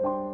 you